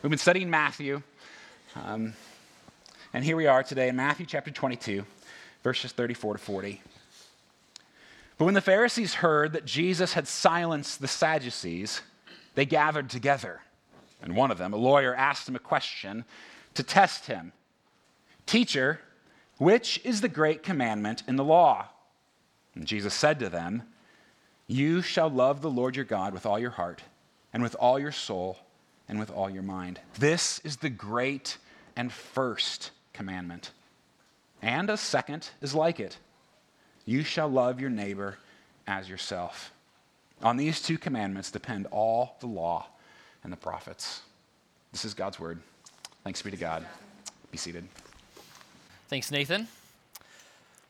We've been studying Matthew, um, and here we are today in Matthew chapter 22, verses 34 to 40. But when the Pharisees heard that Jesus had silenced the Sadducees, they gathered together. And one of them, a lawyer, asked him a question to test him Teacher, which is the great commandment in the law? And Jesus said to them, You shall love the Lord your God with all your heart, and with all your soul, and with all your mind. This is the great and first commandment. And a second is like it You shall love your neighbor as yourself. On these two commandments depend all the law and the prophets. This is God's word. Thanks be to God. Be seated. Thanks, Nathan.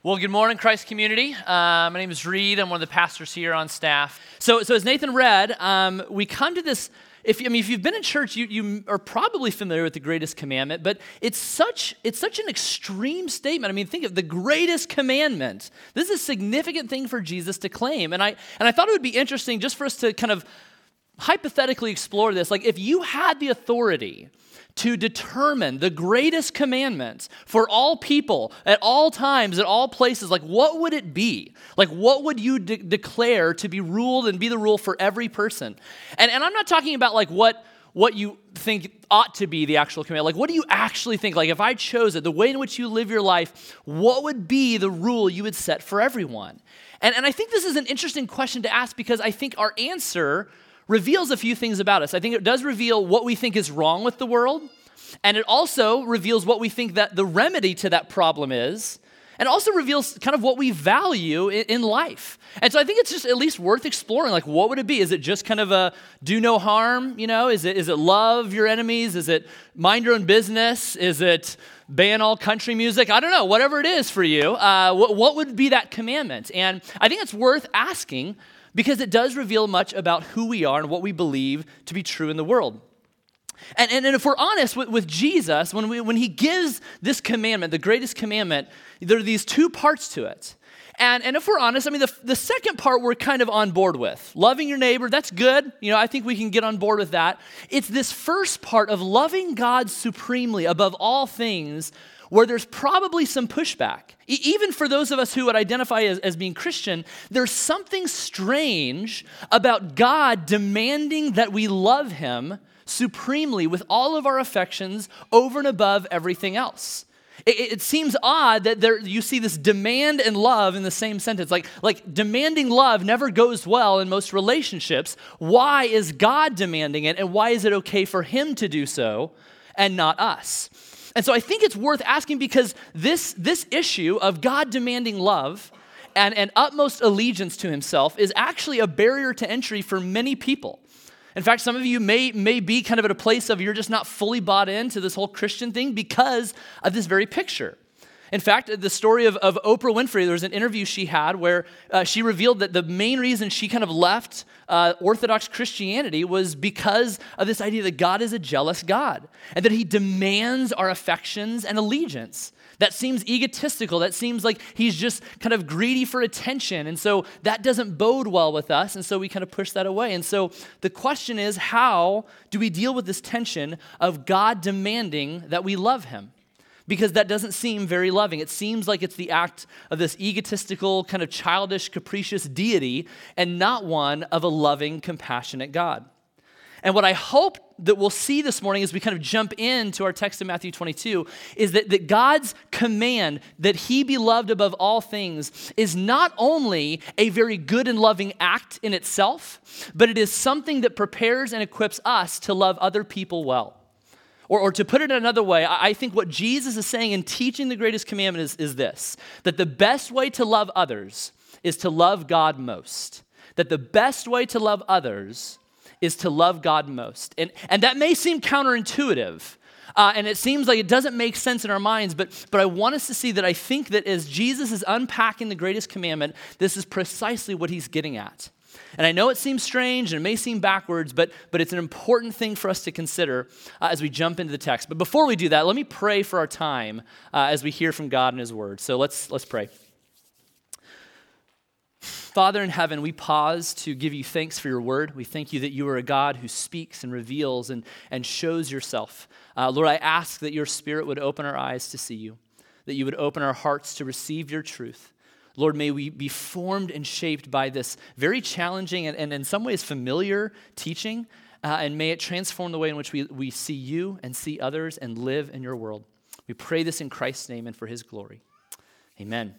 Well, good morning, Christ community. Uh, my name is Reed. I'm one of the pastors here on staff. So, so as Nathan read, um, we come to this. If, I mean, if you've been in church, you, you are probably familiar with the greatest commandment, but it's such, it's such an extreme statement. I mean, think of the greatest commandment. This is a significant thing for Jesus to claim. And I, and I thought it would be interesting just for us to kind of hypothetically explore this. Like, if you had the authority to determine the greatest commandments for all people at all times, at all places, like what would it be? Like, what would you de- declare to be ruled and be the rule for every person? And, and I'm not talking about like what what you think ought to be the actual command. Like, what do you actually think? Like, if I chose it, the way in which you live your life, what would be the rule you would set for everyone? And, and I think this is an interesting question to ask because I think our answer reveals a few things about us. I think it does reveal what we think is wrong with the world, and it also reveals what we think that the remedy to that problem is, and also reveals kind of what we value in, life. And so I think it's just at least worth exploring. Like, what would it be? Is it just kind of a do no harm? You know, is it is it love your enemies? Is it mind your own business? Is it ban all country music? I don't know. Whatever it is for you, uh, what, what would be that commandment? And I think it's worth asking because it does reveal much about who we are and what we believe to be true in the world. And, and, and if we're honest with, with Jesus, when, we, when he gives this commandment, the greatest commandment, there are these two parts to it. And, and if we're honest, I mean, the, the second part we're kind of on board with. Loving your neighbor, that's good. You know, I think we can get on board with that. It's this first part of loving God supremely above all things where there's probably some pushback. E- even for those of us who would identify as, as being Christian, there's something strange about God demanding that we love Him supremely with all of our affections over and above everything else. It, it, seems odd that there you see this demand and love in the same sentence. Like, like demanding love never goes well in most relationships. Why is God demanding it, and why is it okay for Him to do so and not us? And so I think it's worth asking because this, this issue of God demanding love and, and utmost allegiance to Himself is actually a barrier to entry for many people. In fact, some of you may, may be kind of at a place of you're just not fully bought into this whole Christian thing because of this very picture. In fact, the story of, of Oprah Winfrey, there was an interview she had where uh, she revealed that the main reason she kind of left uh, Orthodox Christianity was because of this idea that God is a jealous God and that he demands our affections and allegiance. That seems egotistical. That seems like he's just kind of greedy for attention. And so that doesn't bode well with us. And so we kind of push that away. And so the question is how do we deal with this tension of God demanding that we love him? Because that doesn't seem very loving. It seems like it's the act of this egotistical, kind of childish, capricious deity and not one of a loving, compassionate God. And what I hope that we'll see this morning as we kind of jump into our text in Matthew 22 is that, that God's command that he be loved above all things is not only a very good and loving act in itself, but it is something that prepares and equips us to love other people well. Or, or to put it another way, I, think what Jesus is saying in teaching the greatest commandment is, is this that the best way to love others is to love God most. That the best way to love others is to love God most. And, and that may seem counterintuitive. Uh, and it seems like it doesn't make sense in our minds, but, but I want us to see that I think that as Jesus is unpacking the greatest commandment, this is precisely what he's getting at. And I know it seems strange and it may seem backwards, but, but it's an important thing for us to consider uh, as we jump into the text. But before we do that, let me pray for our time uh, as we hear from God and His Word. So let's, let's pray. Father in heaven, we pause to give you thanks for your word. We thank you that you are a God who speaks and reveals and, and shows yourself. Uh, Lord, I ask that your spirit would open our eyes to see you, that you would open our hearts to receive your truth. Lord, may we be formed and shaped by this very challenging and, and in some ways familiar teaching, uh, and may it transform the way in which we, we see you and see others and live in your world. We pray this in Christ's name and for his glory. Amen.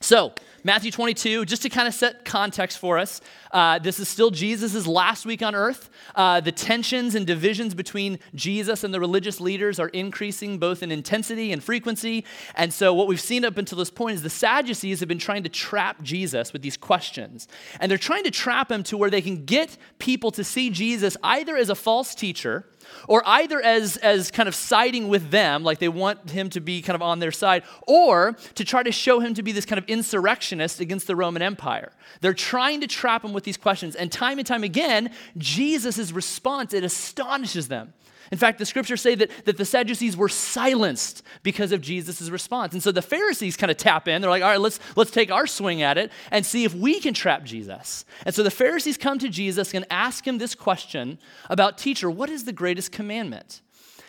So, Matthew 22, just to kind of set context for us, uh, this is still Jesus' last week on earth. Uh, the tensions and divisions between Jesus and the religious leaders are increasing both in intensity and frequency. And so, what we've seen up until this point is the Sadducees have been trying to trap Jesus with these questions. And they're trying to trap him to where they can get people to see Jesus either as a false teacher or either as, as kind of siding with them, like they want him to be kind of on their side, or to try to show him to be this kind of insurrectionist against the Roman Empire. They're trying to trap him with these questions. And time and time again, Jesus' response, it astonishes them. In fact, the scriptures say that, that the Sadducees were silenced because of Jesus' response. And so the Pharisees kind of tap in. They're like, all right, let's, let's take our swing at it and see if we can trap Jesus. And so the Pharisees come to Jesus and ask him this question about, teacher, what is the greatest commandment?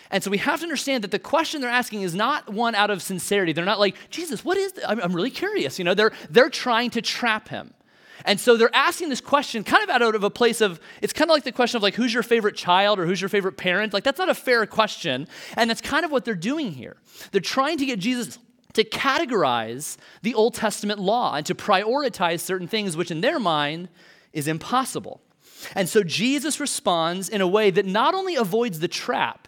And so we have to understand that the question they're asking is not one out of sincerity. They're not like, Jesus, what is I'm, I'm really curious. You know, they're, they're trying to trap him. And so they're asking this question kind of out of a place of, it's kind of like the question of like, who's your favorite child or who's your favorite parent? Like, that's not a fair question. And that's kind of what they're doing here. They're trying to get Jesus to categorize the Old Testament law and to prioritize certain things, which in their mind is impossible. And so Jesus responds in a way that not only avoids the trap,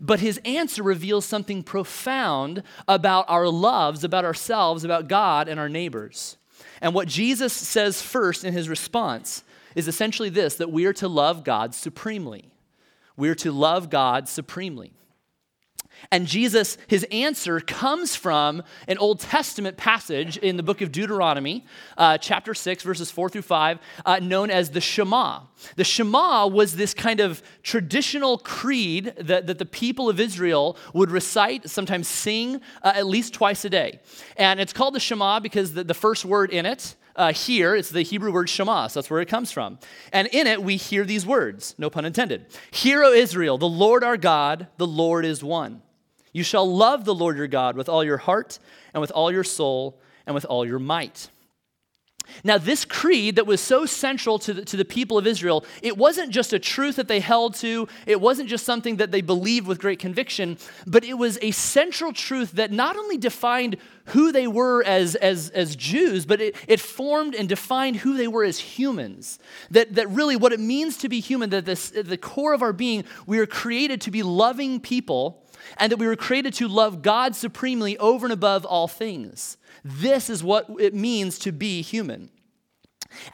but his answer reveals something profound about our loves, about ourselves, about God, and our neighbors. And what Jesus says first in his response is essentially this that we are to love God supremely. We are to love God supremely. And Jesus, his answer comes from an Old Testament passage in the book of Deuteronomy, uh, chapter 6, verses 4 through 5, uh, known as the Shema. The Shema was this kind of traditional creed that, that the people of Israel would recite, sometimes sing, uh, at least twice a day. And it's called the Shema because the, the first word in it, uh, here, it's the Hebrew word Shema, so that's where it comes from. And in it, we hear these words, no pun intended Hear, O Israel, the Lord our God, the Lord is one. You shall love the Lord your God with all your heart and with all your soul and with all your might. Now, this creed that was so central to the, to the people of Israel, it wasn't just a truth that they held to, it wasn't just something that they believed with great conviction, but it was a central truth that not only defined who they were as, as, as Jews, but it, it formed and defined who they were as humans. That, that really what it means to be human, that this, at the core of our being, we are created to be loving people and that we were created to love God supremely over and above all things. This is what it means to be human.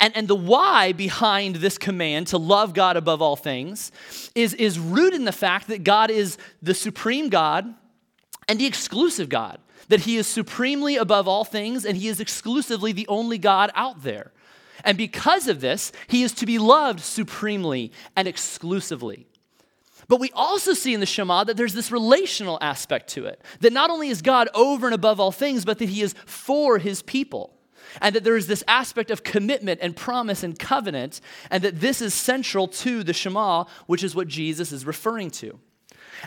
And, and the why behind this command to love God above all things is, is rooted in the fact that God is the supreme God and the exclusive God, that He is supremely above all things and He is exclusively the only God out there. And because of this, He is to be loved supremely and exclusively. But we also see in the Shema that there's this relational aspect to it. That not only is God over and above all things, but that He is for His people. And that there is this aspect of commitment and promise and covenant, and that this is central to the Shema, which is what Jesus is referring to.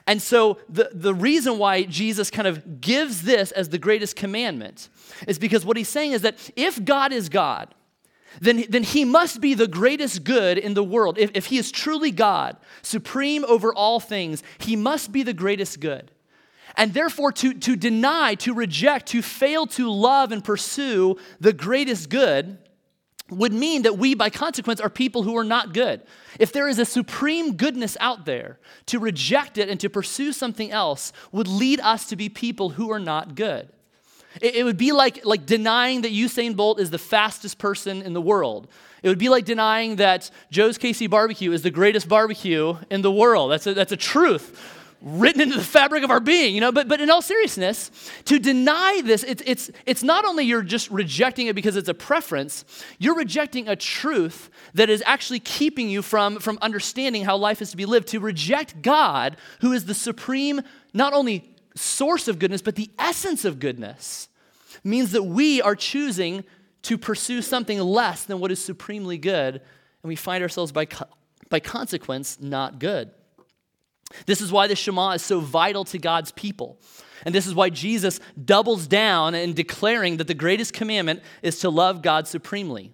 And so, the, the reason why Jesus kind of gives this as the greatest commandment is because what he's saying is that if God is God, then, then he must be the greatest good in the world. If, if he is truly God, supreme over all things, he must be the greatest good. And therefore, to, to deny, to reject, to fail to love and pursue the greatest good would mean that we, by consequence, are people who are not good. If there is a supreme goodness out there, to reject it and to pursue something else would lead us to be people who are not good. It, it would be like, like denying that Usain Bolt is the fastest person in the world. It would be like denying that Joe's KC Barbecue is the greatest barbecue in the world. That's a, that's a truth written into the fabric of our being, you know. But, but in all seriousness, to deny this, it's, it's, it's not only you're just rejecting it because it's a preference, you're rejecting a truth that is actually keeping you from, from understanding how life is to be lived. To reject God, who is the supreme, not only source of goodness, but the essence of goodness, means that we are choosing to pursue something less than what is supremely good, and we find ourselves by, co- by consequence not good. This is why the Shema is so vital to God's people. And this is why Jesus doubles down in declaring that the greatest commandment is to love God supremely.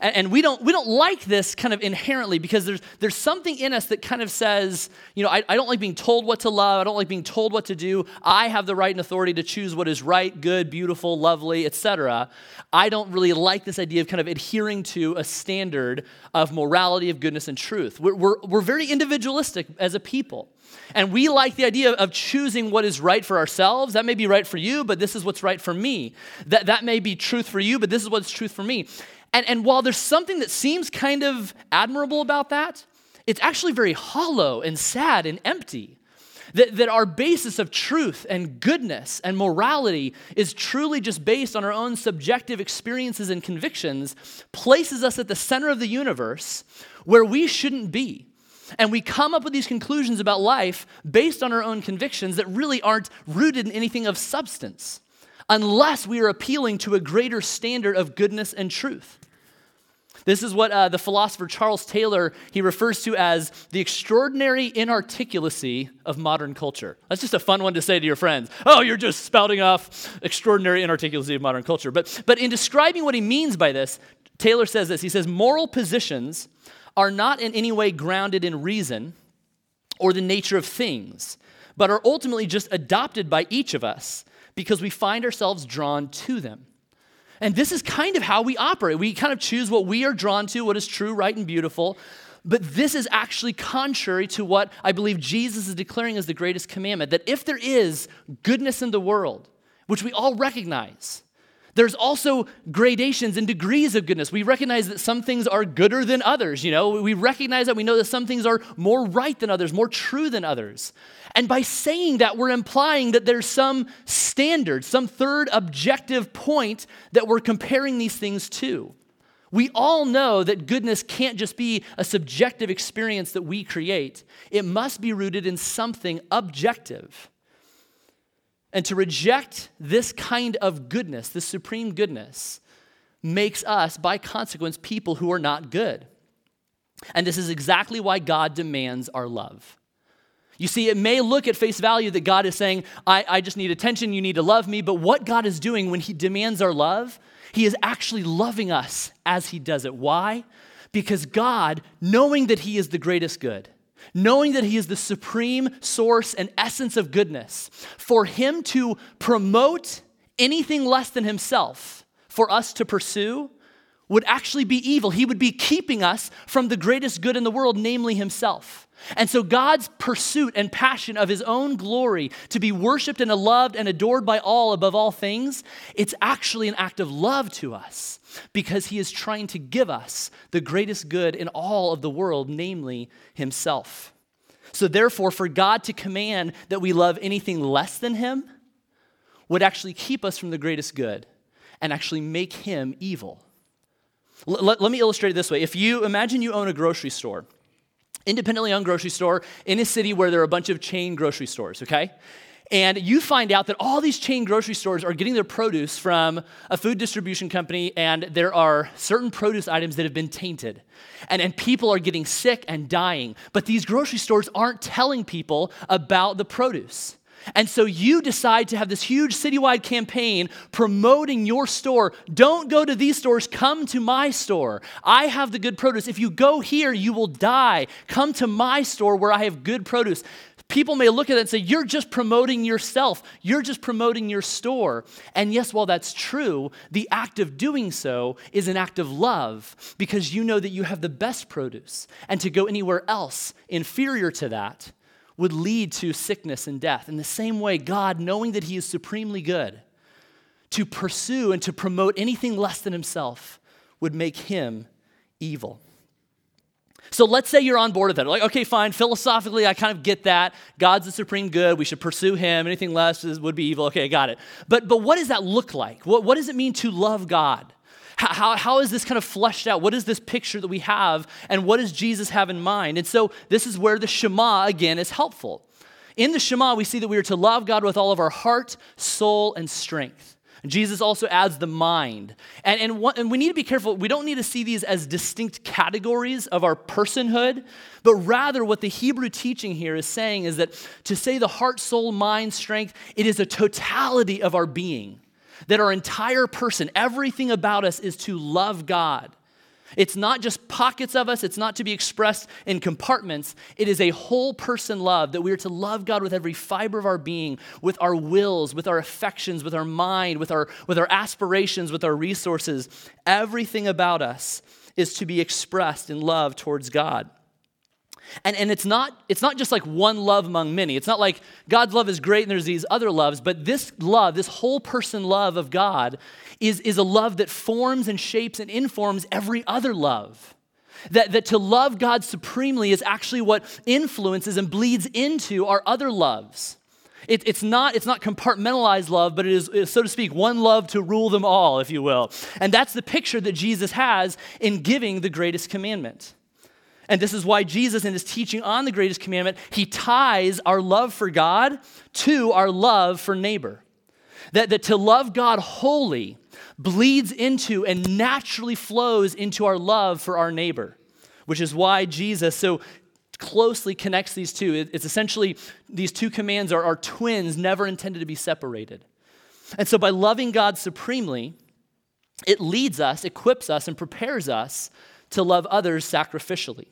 And, and, we, don't, we don't like this kind of inherently because there's, there's something in us that kind of says, you know, I, I don't like being told what to love. I don't like being told what to do. I have the right and authority to choose what is right, good, beautiful, lovely, etc. I don't really like this idea of kind of adhering to a standard of morality, of goodness, and truth. We're, we're, we're very individualistic as a people. And we like the idea of choosing what is right for ourselves. That may be right for you, but this is what's right for me. That, that may be truth for you, but this is what's truth for me. And, and while there's something that seems kind of admirable about that, it's actually very hollow and sad and empty. That, that our basis of truth and goodness and morality is truly just based on our own subjective experiences and convictions, places us at the center of the universe where we shouldn't be. And we come up with these conclusions about life based on our own convictions that really aren't rooted in anything of substance unless we are appealing to a greater standard of goodness and truth. This is what uh, the philosopher Charles Taylor he refers to as the extraordinary inarticulacy of modern culture. That's just a fun one to say to your friends. Oh, you're just spouting off extraordinary inarticulacy of modern culture. But, but in describing what he means by this, Taylor says this. He says moral positions are not in any way grounded in reason or the nature of things, but are ultimately just adopted by each of us because we find ourselves drawn to them. And this is kind of how we operate. We kind of choose what we are drawn to, what is true, right, and beautiful. But this is actually contrary to what I believe Jesus is declaring as the greatest commandment that if there is goodness in the world, which we all recognize, there's also gradations and degrees of goodness. We recognize that some things are gooder than others, you know. We recognize that we know that some things are more right than others, more true than others. And by saying that, we're implying that there's some standard, some third objective point that we're comparing these things to. We all know that goodness can't just be a subjective experience that we create, it must be rooted in something objective. And to reject this kind of goodness, this supreme goodness, makes us, by consequence, people who are not good. And this is exactly why God demands our love. You see, it may look at face value that God is saying, I, I just need attention, you need to love me. But what God is doing when He demands our love, He is actually loving us as He does it. Why? Because God, knowing that He is the greatest good, knowing that He is the supreme source and essence of goodness, for Him to promote anything less than Himself for us to pursue would actually be evil. He would be keeping us from the greatest good in the world, namely Himself. And so, God's pursuit and passion of His own glory to be worshiped and loved and adored by all above all things, it's actually an act of love to us because He is trying to give us the greatest good in all of the world, namely Himself. So, therefore, for God to command that we love anything less than Him would actually keep us from the greatest good and actually make Him evil. L- let, let me illustrate it this way. If you imagine you own a grocery store, independently owned grocery store in a city where there are a bunch of chain grocery stores, okay? And you find out that all these chain grocery stores are getting their produce from a food distribution company, and there are certain produce items that have been tainted. And, and people are getting sick and dying. But these grocery stores aren't telling people about the produce. And so you decide to have this huge citywide campaign promoting your store. Don't go to these stores, come to my store. I have the good produce. If you go here, you will die. Come to my store where I have good produce. People may look at it and say, You're just promoting yourself. You're just promoting your store. And yes, while that's true, the act of doing so is an act of love because you know that you have the best produce. And to go anywhere else inferior to that would lead to sickness and death. In the same way, God, knowing that He is supremely good, to pursue and to promote anything less than Himself would make Him evil. So let's say you're on board with that. Like, okay, fine, philosophically, I kind of get that. God's the supreme good. We should pursue him. Anything less would be evil. Okay, I got it. But, but what does that look like? What, what does it mean to love God? How, how, is this kind of fleshed out? What is this picture that we have? And what does Jesus have in mind? And so this is where the Shema, again, is helpful. In the Shema, we see that we are to love God with all of our heart, soul, and strength. Jesus also adds the mind. And, and, what, and, we need to be careful. We don't need to see these as distinct categories of our personhood, but rather what the Hebrew teaching here is saying is that to say the heart, soul, mind, strength, it is a totality of our being. That our entire person, everything about us is to love God. It's not just pockets of us, it's not to be expressed in compartments. It is a whole person love that we are to love God with every fiber of our being, with our wills, with our affections, with our mind, with our, with our aspirations, with our resources. Everything about us is to be expressed in love towards God. And, and it's, not, it's not just like one love among many. It's not like God's love is great and there's these other loves, but this love, this whole person love of God, is, is a love that forms and shapes and informs every other love. That, that to love God supremely is actually what influences and bleeds into our other loves. It, it's, not, it's not compartmentalized love, but it is, so to speak, one love to rule them all, if you will. And that's the picture that Jesus has in giving the greatest commandment. And this is why Jesus, in his teaching on the greatest commandment, he ties our love for God to our love for neighbor. That, that to love God wholly bleeds into and naturally flows into our love for our neighbor, which is why Jesus so closely connects these two. It's essentially these two commands are, are twins, never intended to be separated. And so by loving God supremely, it leads us, equips us, and prepares us to love others sacrificially.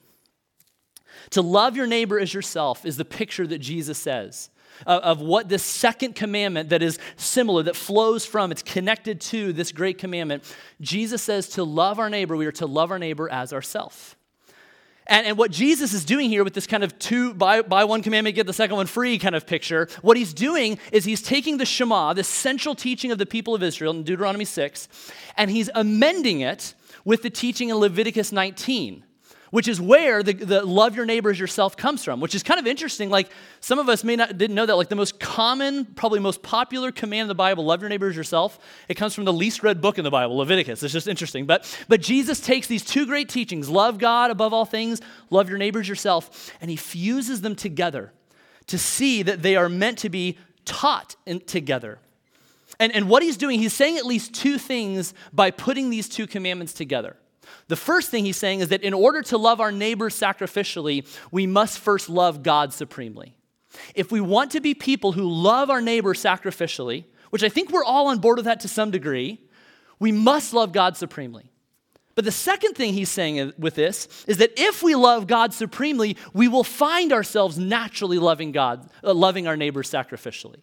To love your neighbor as yourself is the picture that Jesus says of, what this second commandment that is similar, that flows from, it's connected to this great commandment. Jesus says to love our neighbor, we are to love our neighbor as ourself. And, and, what Jesus is doing here with this kind of two, buy, buy one commandment, get the second one free kind of picture, what he's doing is he's taking the Shema, the central teaching of the people of Israel in Deuteronomy 6, and he's amending it with the teaching in Leviticus 19 which is where the, the love your neighbor as yourself comes from, which is kind of interesting. Like some of us may not didn't know that. Like the most common, probably most popular command in the Bible, love your neighbor as yourself, it comes from the least read book in the Bible, Leviticus. It's just interesting. But but Jesus takes these two great teachings, love God above all things, love your neighbors yourself, and he fuses them together to see that they are meant to be taught in, together. And, and what he's doing, he's saying at least two things by putting these two commandments together. The first thing he's saying is that in order to love our neighbors sacrificially, we must first love God supremely. If we want to be people who love our neighbor sacrificially, which I think we're all on board with that to some degree, we must love God supremely. But the second thing he's saying with this is that if we love God supremely, we will find ourselves naturally loving God, uh, loving our neighbors sacrificially.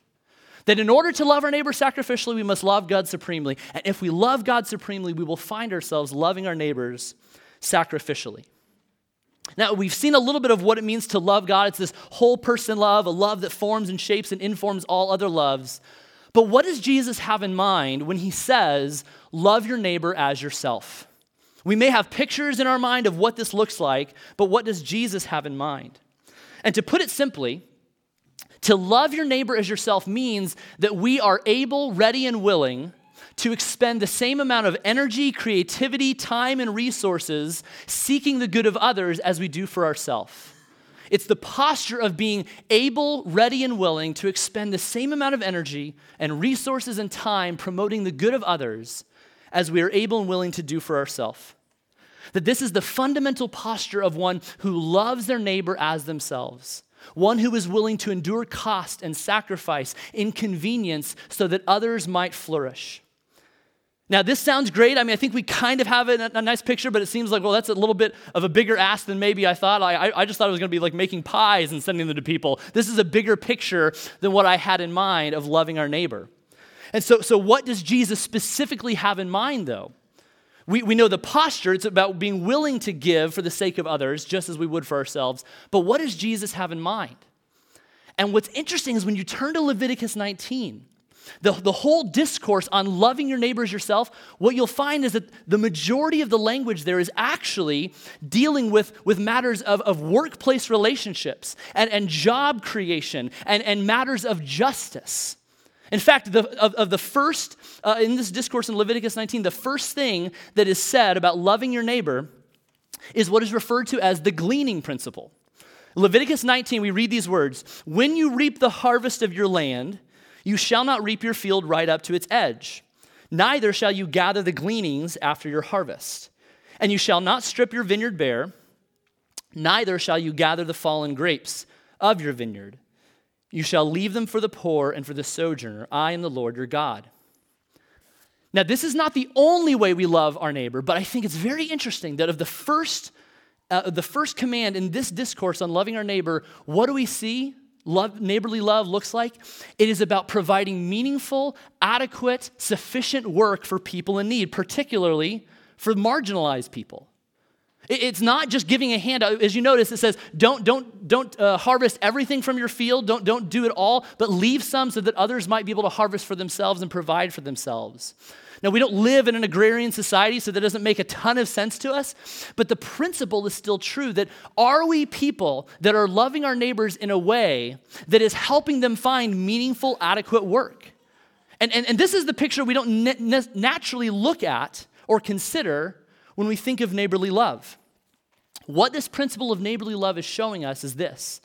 That in order to love our neighbor sacrificially, we must love God supremely. And if we love God supremely, we will find ourselves loving our neighbors sacrificially. Now, we've seen a little bit of what it means to love God. It's this whole person love, a love that forms and shapes and informs all other loves. But what does Jesus have in mind when he says, love your neighbor as yourself? We may have pictures in our mind of what this looks like, but what does Jesus have in mind? And to put it simply, to love your neighbor as yourself means that we are able, ready, and willing to expend the same amount of energy, creativity, time, and resources seeking the good of others as we do for ourselves. It's the posture of being able, ready, and willing to expend the same amount of energy and resources and time promoting the good of others as we are able and willing to do for ourselves. That this is the fundamental posture of one who loves their neighbor as themselves one who is willing to endure cost and sacrifice, inconvenience, so that others might flourish. Now, this sounds great. I mean, I think we kind of have a, a nice picture, but it seems like, well, that's a little bit of a bigger ask than maybe I thought. I, I just thought it was going to be like making pies and sending them to people. This is a bigger picture than what I had in mind of loving our neighbor. And so, so what does Jesus specifically have in mind, though? We, we know the posture, it's about being willing to give for the sake of others, just as we would for ourselves. But what does Jesus have in mind? And what's interesting is when you turn to Leviticus 19, the, the whole discourse on loving your neighbors yourself, what you'll find is that the majority of the language there is actually dealing with, with matters of, of workplace relationships and, and job creation and, and matters of justice. In fact, the, of, of the first, uh, in this discourse in Leviticus 19, the first thing that is said about loving your neighbor is what is referred to as the gleaning principle. Leviticus 19, we read these words When you reap the harvest of your land, you shall not reap your field right up to its edge. neither shall you gather the gleanings after your harvest. And you shall not strip your vineyard bare, neither shall you gather the fallen grapes of your vineyard. You shall leave them for the poor and for the sojourner. I am the Lord your God. Now, this is not the only way we love our neighbor, but I think it's very interesting that of the first, uh, the first command in this discourse on loving our neighbor, what do we see? Love, neighborly love looks like? It is about providing meaningful, adequate, sufficient work for people in need, particularly for marginalized people. It's not just giving a handout. As you notice, it says, don't, don't, don't uh, harvest everything from your field. Don't, don't do it all, but leave some so that others might be able to harvest for themselves and provide for themselves. Now, we don't live in an agrarian society, so that doesn't make a ton of sense to us, but the principle is still true that are we people that are loving our neighbors in a way that is helping them find meaningful, adequate work? And, and, and this is the picture we don't naturally look at or consider when we think of neighborly love. What this principle of neighborly love is showing us is this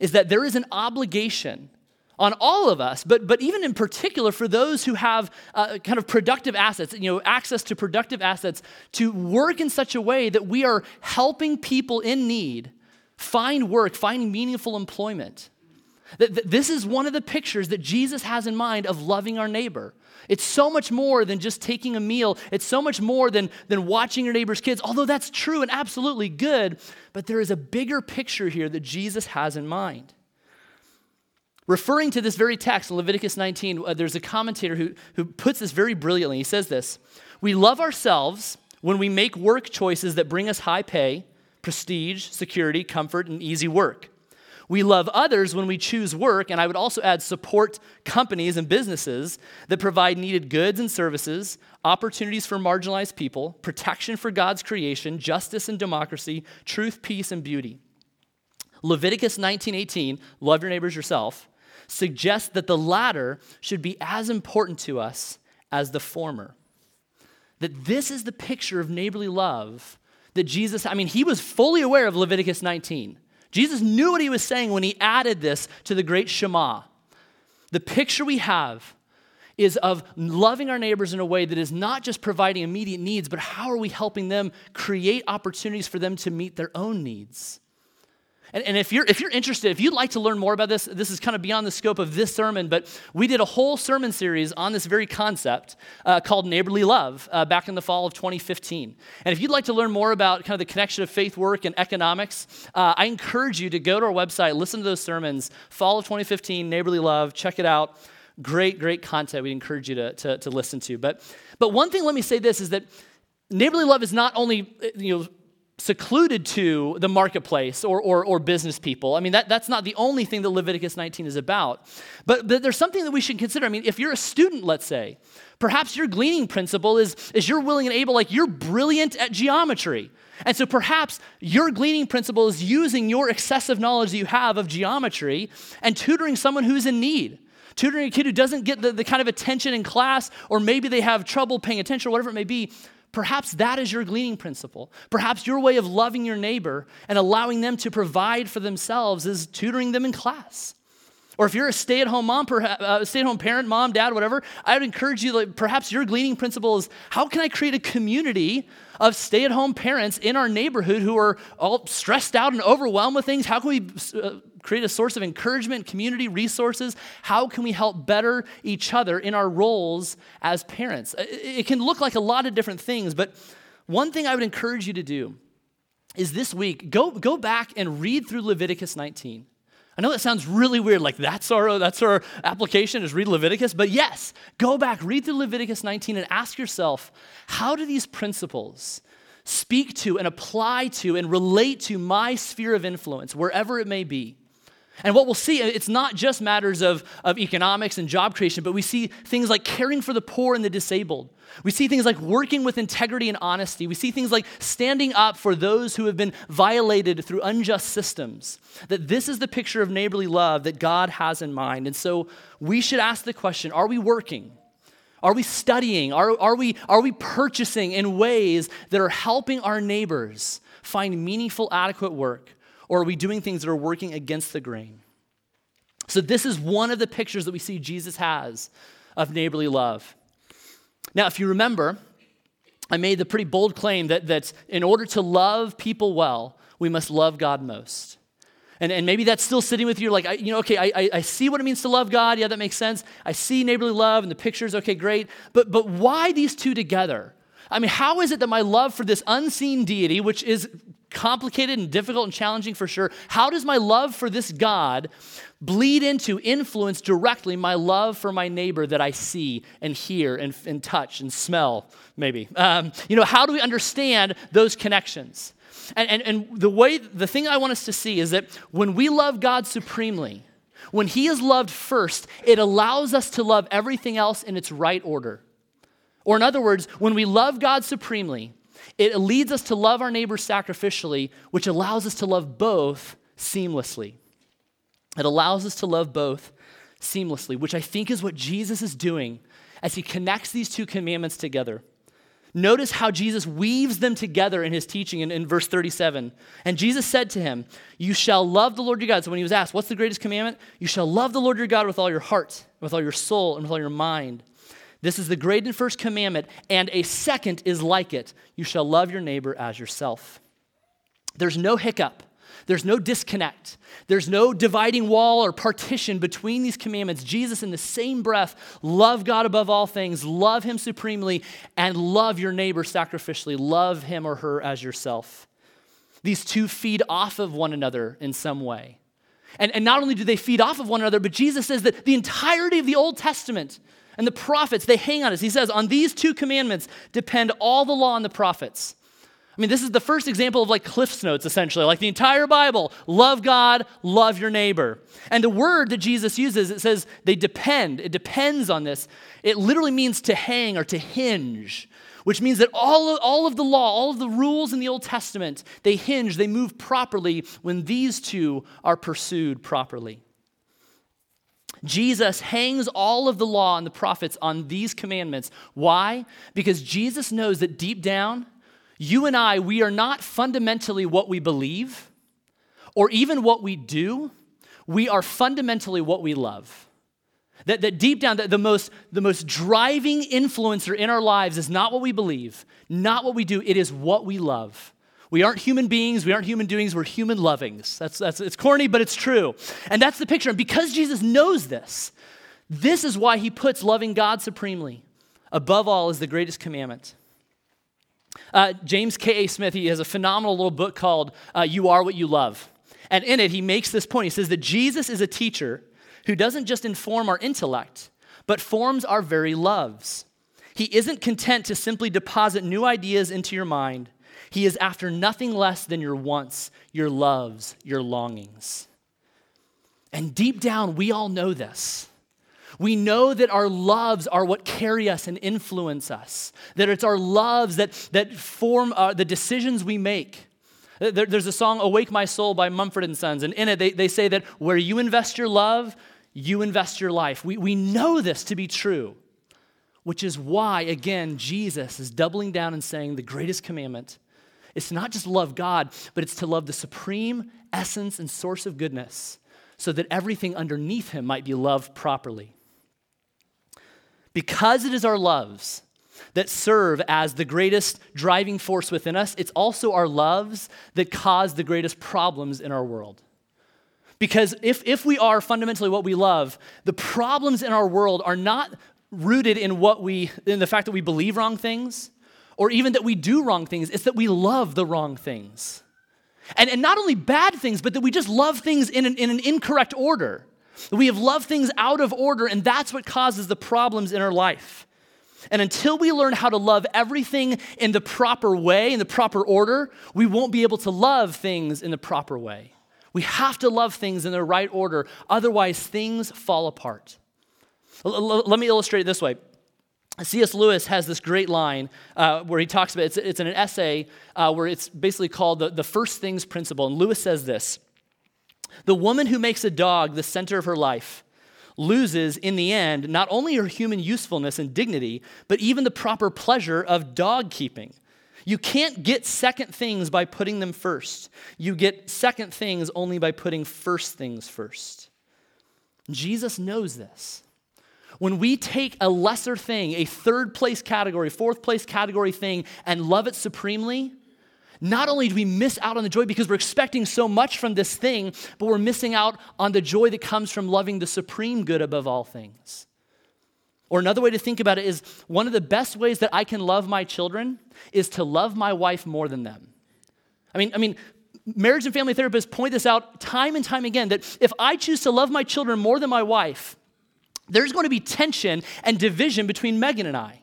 is that there is an obligation on all of us, but, but even in particular for those who have uh, kind of productive assets, you know, access to productive assets, to work in such a way that we are helping people in need find work, find meaningful employment. This is one of the pictures that Jesus has in mind of loving our neighbor. It's so much more than just taking a meal. It's so much more than, than watching your neighbor's kids, although that's true and absolutely good. But there is a bigger picture here that Jesus has in mind. Referring to this very text in Leviticus 19, uh, there's a commentator who, who puts this very brilliantly. He says this We love ourselves when we make work choices that bring us high pay, prestige, security, comfort, and easy work. We love others when we choose work, and I would also add support companies and businesses that provide needed goods and services, opportunities for marginalized people, protection for God's creation, justice and democracy, truth, peace, and beauty. Leviticus 19:18, love your neighbors yourself, suggests that the latter should be as important to us as the former. That this is the picture of neighborly love that Jesus, I mean, he was fully aware of Leviticus 19. Jesus knew what he was saying when he added this to the great Shema. The picture we have is of loving our neighbors in a way that is not just providing immediate needs, but how are we helping them create opportunities for them to meet their own needs? And, and, if, you're, if you're interested, if you'd like to learn more about this, this is kind of beyond the scope of this sermon, but we did a whole sermon series on this very concept uh, called Neighborly Love uh, back in the fall of 2015. And if you'd like to learn more about kind of the connection of faith work and economics, uh, I encourage you to go to our website, listen to those sermons, fall of 2015, Neighborly Love, check it out. Great, great content we encourage you to, to, to listen to. But, but one thing, let me say this, is that neighborly love is not only you know, secluded to the marketplace or, or, or, business people. I mean, that, that's not the only thing that Leviticus 19 is about. But, but there's something that we should consider. I mean, if you're a student, let's say, perhaps your gleaning principle is, is you're willing and able, like you're brilliant at geometry. And so perhaps your gleaning principle is using your excessive knowledge that you have of geometry and tutoring someone who's in need. Tutoring a kid who doesn't get the, the kind of attention in class, or maybe they have trouble paying attention, or whatever it may be Perhaps that is your gleaning principle. Perhaps your way of loving your neighbor and allowing them to provide for themselves is tutoring them in class. Or if you're a stay at home mom, perhaps, uh, stay at home parent, mom, dad, whatever, I would encourage you, like, perhaps your gleaning principle is how can I create a community of stay at home parents in our neighborhood who are all stressed out and overwhelmed with things? How can we uh, create a source of encouragement, community resources? How can we help better each other in our roles as parents? It can look like a lot of different things, but one thing I would encourage you to do is this week go, go back and read through Leviticus 19. I know that sounds really weird, like that's our, that's our application is read Leviticus, but yes, go back, read through Leviticus 19 and ask yourself, how do these principles speak to and apply to and relate to my sphere of influence, wherever it may be? And what we'll see, uh, it's not just matters of, of economics and job creation, but we see things like caring for the poor and the disabled. We see things like working with integrity and honesty. We see things like standing up for those who have been violated through unjust systems. That this is the picture of neighborly love that God has in mind. And so we should ask the question are we working? Are we studying? Are, are, we, are we purchasing in ways that are helping our neighbors find meaningful, adequate work? Or are we doing things that are working against the grain? So, this is one of the pictures that we see Jesus has of neighborly love. Now, if you remember, I made the pretty bold claim that, that in order to love people well, we must love God most. And, and maybe that's still sitting with you, like, I, you know, okay, I, I see what it means to love God. Yeah, that makes sense. I see neighborly love and the pictures, okay, great. But, but why these two together? I mean, how is it that my love for this unseen deity, which is complicated and difficult and challenging for sure, how does my love for this God bleed into, influence directly my love for my neighbor that I see and hear and, and touch and smell, maybe? Um, you know, how do we understand those connections? And, and, and the way, the thing I want us to see is that when we love God supremely, when He is loved first, it allows us to love everything else in its right order. Or, in other words, when we love God supremely, it leads us to love our neighbor sacrificially, which allows us to love both seamlessly. It allows us to love both seamlessly, which I think is what Jesus is doing as he connects these two commandments together. Notice how Jesus weaves them together in his teaching in, in, verse 37. And Jesus said to him, You shall love the Lord your God. So when he was asked, What's the greatest commandment? You shall love the Lord your God with all your heart, with all your soul, and with all your mind. This is the great and first commandment, and a second is like it. You shall love your neighbor as yourself. There's no hiccup. There's no disconnect. There's no dividing wall or partition between these commandments. Jesus, in the same breath, love God above all things, love Him supremely, and love your neighbor sacrificially. Love him or her as yourself. These two feed off of one another in some way. And, and not only do they feed off of one another, but Jesus says that the entirety of the Old Testament and the prophets, they hang on us. He says, on these two commandments depend all the law and the prophets. I mean, this is the first example of like Cliff's Notes, essentially, like the entire Bible. Love God, love your neighbor. And the word that Jesus uses, it says they depend. It depends on this. It literally means to hang or to hinge, which means that all of, all of the law, all of the rules in the Old Testament, they hinge, they move properly when these two are pursued properly. Jesus hangs all of the law and the prophets on these commandments. Why? Because Jesus knows that deep down, you and I, we are not fundamentally what we believe or even what we do. We are fundamentally what we love. That, that deep down, that the most, the most driving influencer in our lives is not what we believe, not what we do, it is what we love. We aren't human beings, we aren't human doings, we're human lovings. That's, that's, it's corny, but it's true. And that's the picture. And because Jesus knows this, this is why he puts loving God supremely above all as the greatest commandment. Uh, James K.A. Smith, he has a phenomenal little book called uh, You Are What You Love. And in it, he makes this point. He says that Jesus is a teacher who doesn't just inform our intellect, but forms our very loves. He isn't content to simply deposit new ideas into your mind. He is after nothing less than your wants, your loves, your longings. And deep down, we all know this. We know that our loves are what carry us and influence us, that it's our loves that, that form uh, the decisions we make. There, there's a song, Awake My Soul by Mumford & Sons, and in it they, they say that where you invest your love, you invest your life. We, we know this to be true, which is why, again, Jesus is doubling down and saying the greatest commandment is to not just love God, but it's to love the supreme essence and source of goodness so that everything underneath him might be loved properly. Because it is our loves that serve as the greatest driving force within us, it's also our loves that cause the greatest problems in our world. Because if, if we are fundamentally what we love, the problems in our world are not rooted in what we in the fact that we believe wrong things or even that we do wrong things, it's that we love the wrong things. And, and not only bad things, but that we just love things in an, in an incorrect order. We have loved things out of order, and that's what causes the problems in our life. And until we learn how to love everything in the proper way, in the proper order, we won't be able to love things in the proper way. We have to love things in the right order, otherwise, things fall apart. L- let me illustrate it this way. C.S. Lewis has this great line uh, where he talks about it's, it's in an essay uh, where it's basically called the, the First Things Principle. And Lewis says this the woman who makes a dog the center of her life loses, in the end, not only her human usefulness and dignity, but even the proper pleasure of dog keeping. You can't get second things by putting them first. You get second things only by putting first things first. Jesus knows this. When we take a lesser thing, a third place category, fourth place category thing, and love it supremely, not only do we miss out on the joy because we're expecting so much from this thing, but we're missing out on the joy that comes from loving the supreme good above all things. Or another way to think about it is one of the best ways that I can love my children is to love my wife more than them. I mean, I mean, marriage and family therapists point this out time and time again that if I choose to love my children more than my wife, there's going to be tension and division between Megan and I.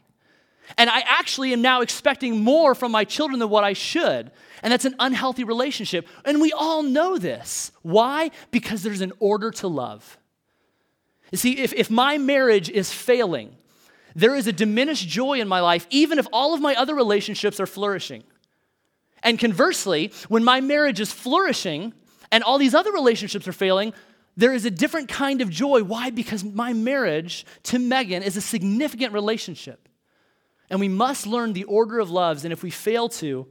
And I actually am now expecting more from my children than what I should. And that's an unhealthy relationship. And we all know this. Why? Because there's an order to love. You see, if, if my marriage is failing, there is a diminished joy in my life, even if all of my other relationships are flourishing. And conversely, when my marriage is flourishing and all these other relationships are failing, there is a different kind of joy. Why? Because my marriage to Megan is a significant relationship. And we must learn the order of loves. And if we fail to,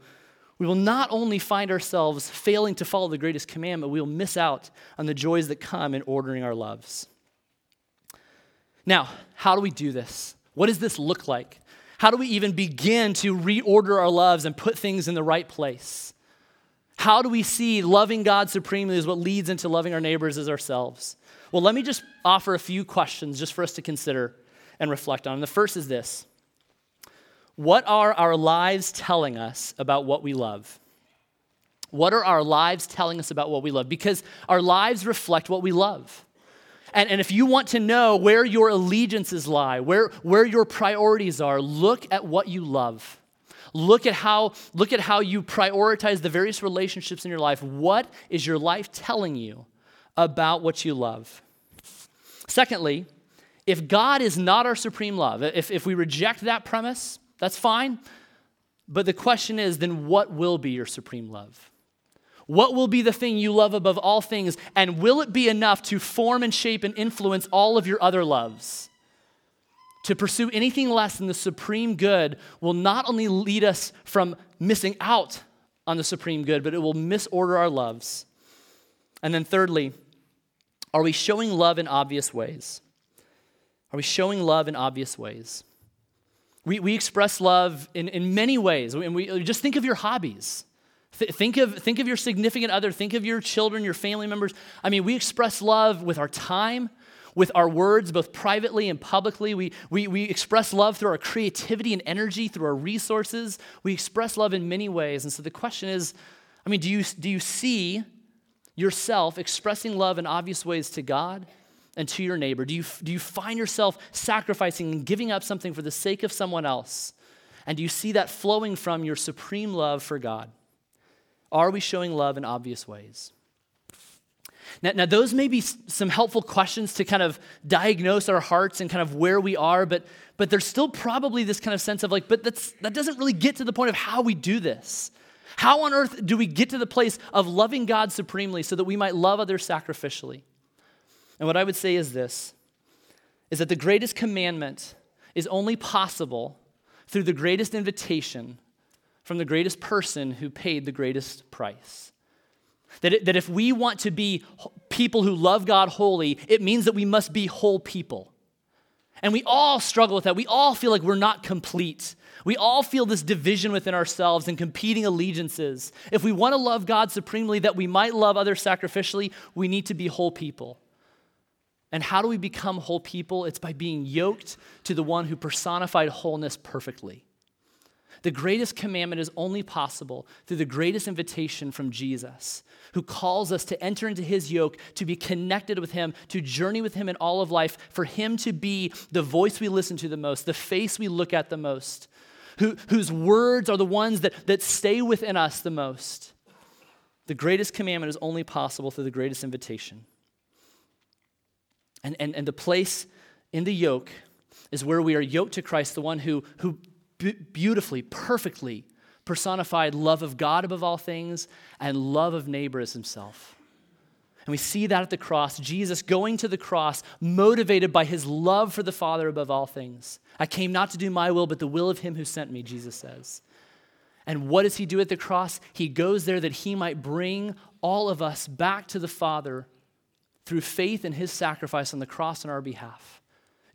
we will not only find ourselves failing to follow the greatest commandment, we will miss out on the joys that come in ordering our loves. Now, how do we do this? What does this look like? How do we even begin to reorder our loves and put things in the right place? How do we see loving God supremely is what leads into loving our neighbors as ourselves? Well, let me just offer a few questions just for us to consider and reflect on. And the first is this What are our lives telling us about what we love? What are our lives telling us about what we love? Because our lives reflect what we love. And, and if you want to know where your allegiances lie, where, where your priorities are, look at what you love. Look at how look at how you prioritize the various relationships in your life. What is your life telling you about what you love? Secondly, if God is not our supreme love, if, if we reject that premise, that's fine. But the question is then what will be your supreme love? What will be the thing you love above all things? And will it be enough to form and shape and influence all of your other loves? To pursue anything less than the supreme good will not only lead us from missing out on the supreme good, but it will misorder our loves. And then, thirdly, are we showing love in obvious ways? Are we showing love in obvious ways? We, we express love in, in many ways. And we just think of your hobbies. Th- think, of, think of your significant other, think of your children, your family members. I mean, we express love with our time, with our words, both privately and publicly. We, we, we express love through our creativity and energy, through our resources. We express love in many ways. And so the question is I mean, do you, do you see yourself expressing love in obvious ways to God and to your neighbor? Do you, do you find yourself sacrificing and giving up something for the sake of someone else? And do you see that flowing from your supreme love for God? Are we showing love in obvious ways? Now, now, those may be some helpful questions to kind of diagnose our hearts and kind of where we are, but, but there's still probably this kind of sense of like, but that's, that doesn't really get to the point of how we do this. How on earth do we get to the place of loving God supremely so that we might love others sacrificially? And what I would say is this is that the greatest commandment is only possible through the greatest invitation from the greatest person who paid the greatest price. That, that if we want to be people who love God wholly, it means that we must be whole people. And we all struggle with that. We all feel like we're not complete. We all feel this division within ourselves and competing allegiances. If we want to love God supremely, that we might love others sacrificially, we need to be whole people. And how do we become whole people? It's by being yoked to the one who personified wholeness perfectly. The greatest commandment is only possible through the greatest invitation from Jesus, who calls us to enter into his yoke, to be connected with him, to journey with him in all of life, for him to be the voice we listen to the most, the face we look at the most, who, whose words are the ones that, that stay within us the most. The greatest commandment is only possible through the greatest invitation. And, and, and the place in the yoke is where we are yoked to Christ, the one who, who beautifully, perfectly personified love of God above all things and love of neighbor as himself. And we see that at the cross, Jesus going to the cross, motivated by his love for the Father above all things. I came not to do my will, but the will of him who sent me, Jesus says. And what does he do at the cross? He goes there that he might bring all of us back to the Father through faith in his sacrifice on the cross on our behalf.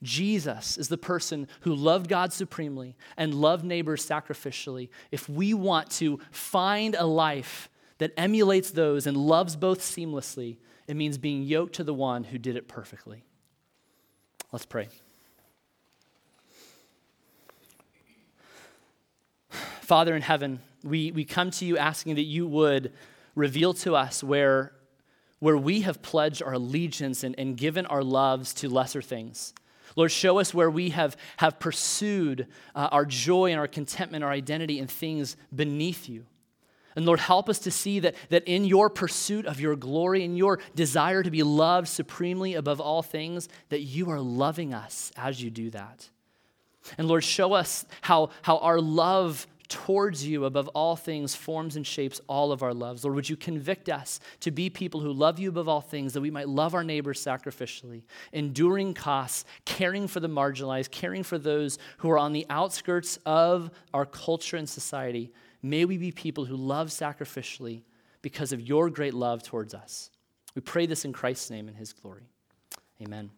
Jesus is the person who loved God supremely and loved neighbors sacrificially. If we want to find a life that emulates those and loves both seamlessly, it means being yoked to the one who did it perfectly. Let's pray. Father in heaven, we, we come to you asking that you would reveal to us where, where we have pledged our allegiance and, and given our loves to lesser things. Lord, show us where we have, have pursued uh, our joy and our contentment, our identity in things beneath you. And Lord, help us to see that, that in your pursuit of your glory, in your desire to be loved supremely above all things, that you are loving us as you do that. And Lord, show us how, how our love towards you above all things forms and shapes all of our loves. Lord, would you convict us to be people who love you above all things, that we might love our neighbors sacrificially, enduring costs, caring for the marginalized, caring for those who are on the outskirts of our culture and society. May we be people who love sacrificially because of your great love towards us. We pray this in Christ's name and his glory. Amen.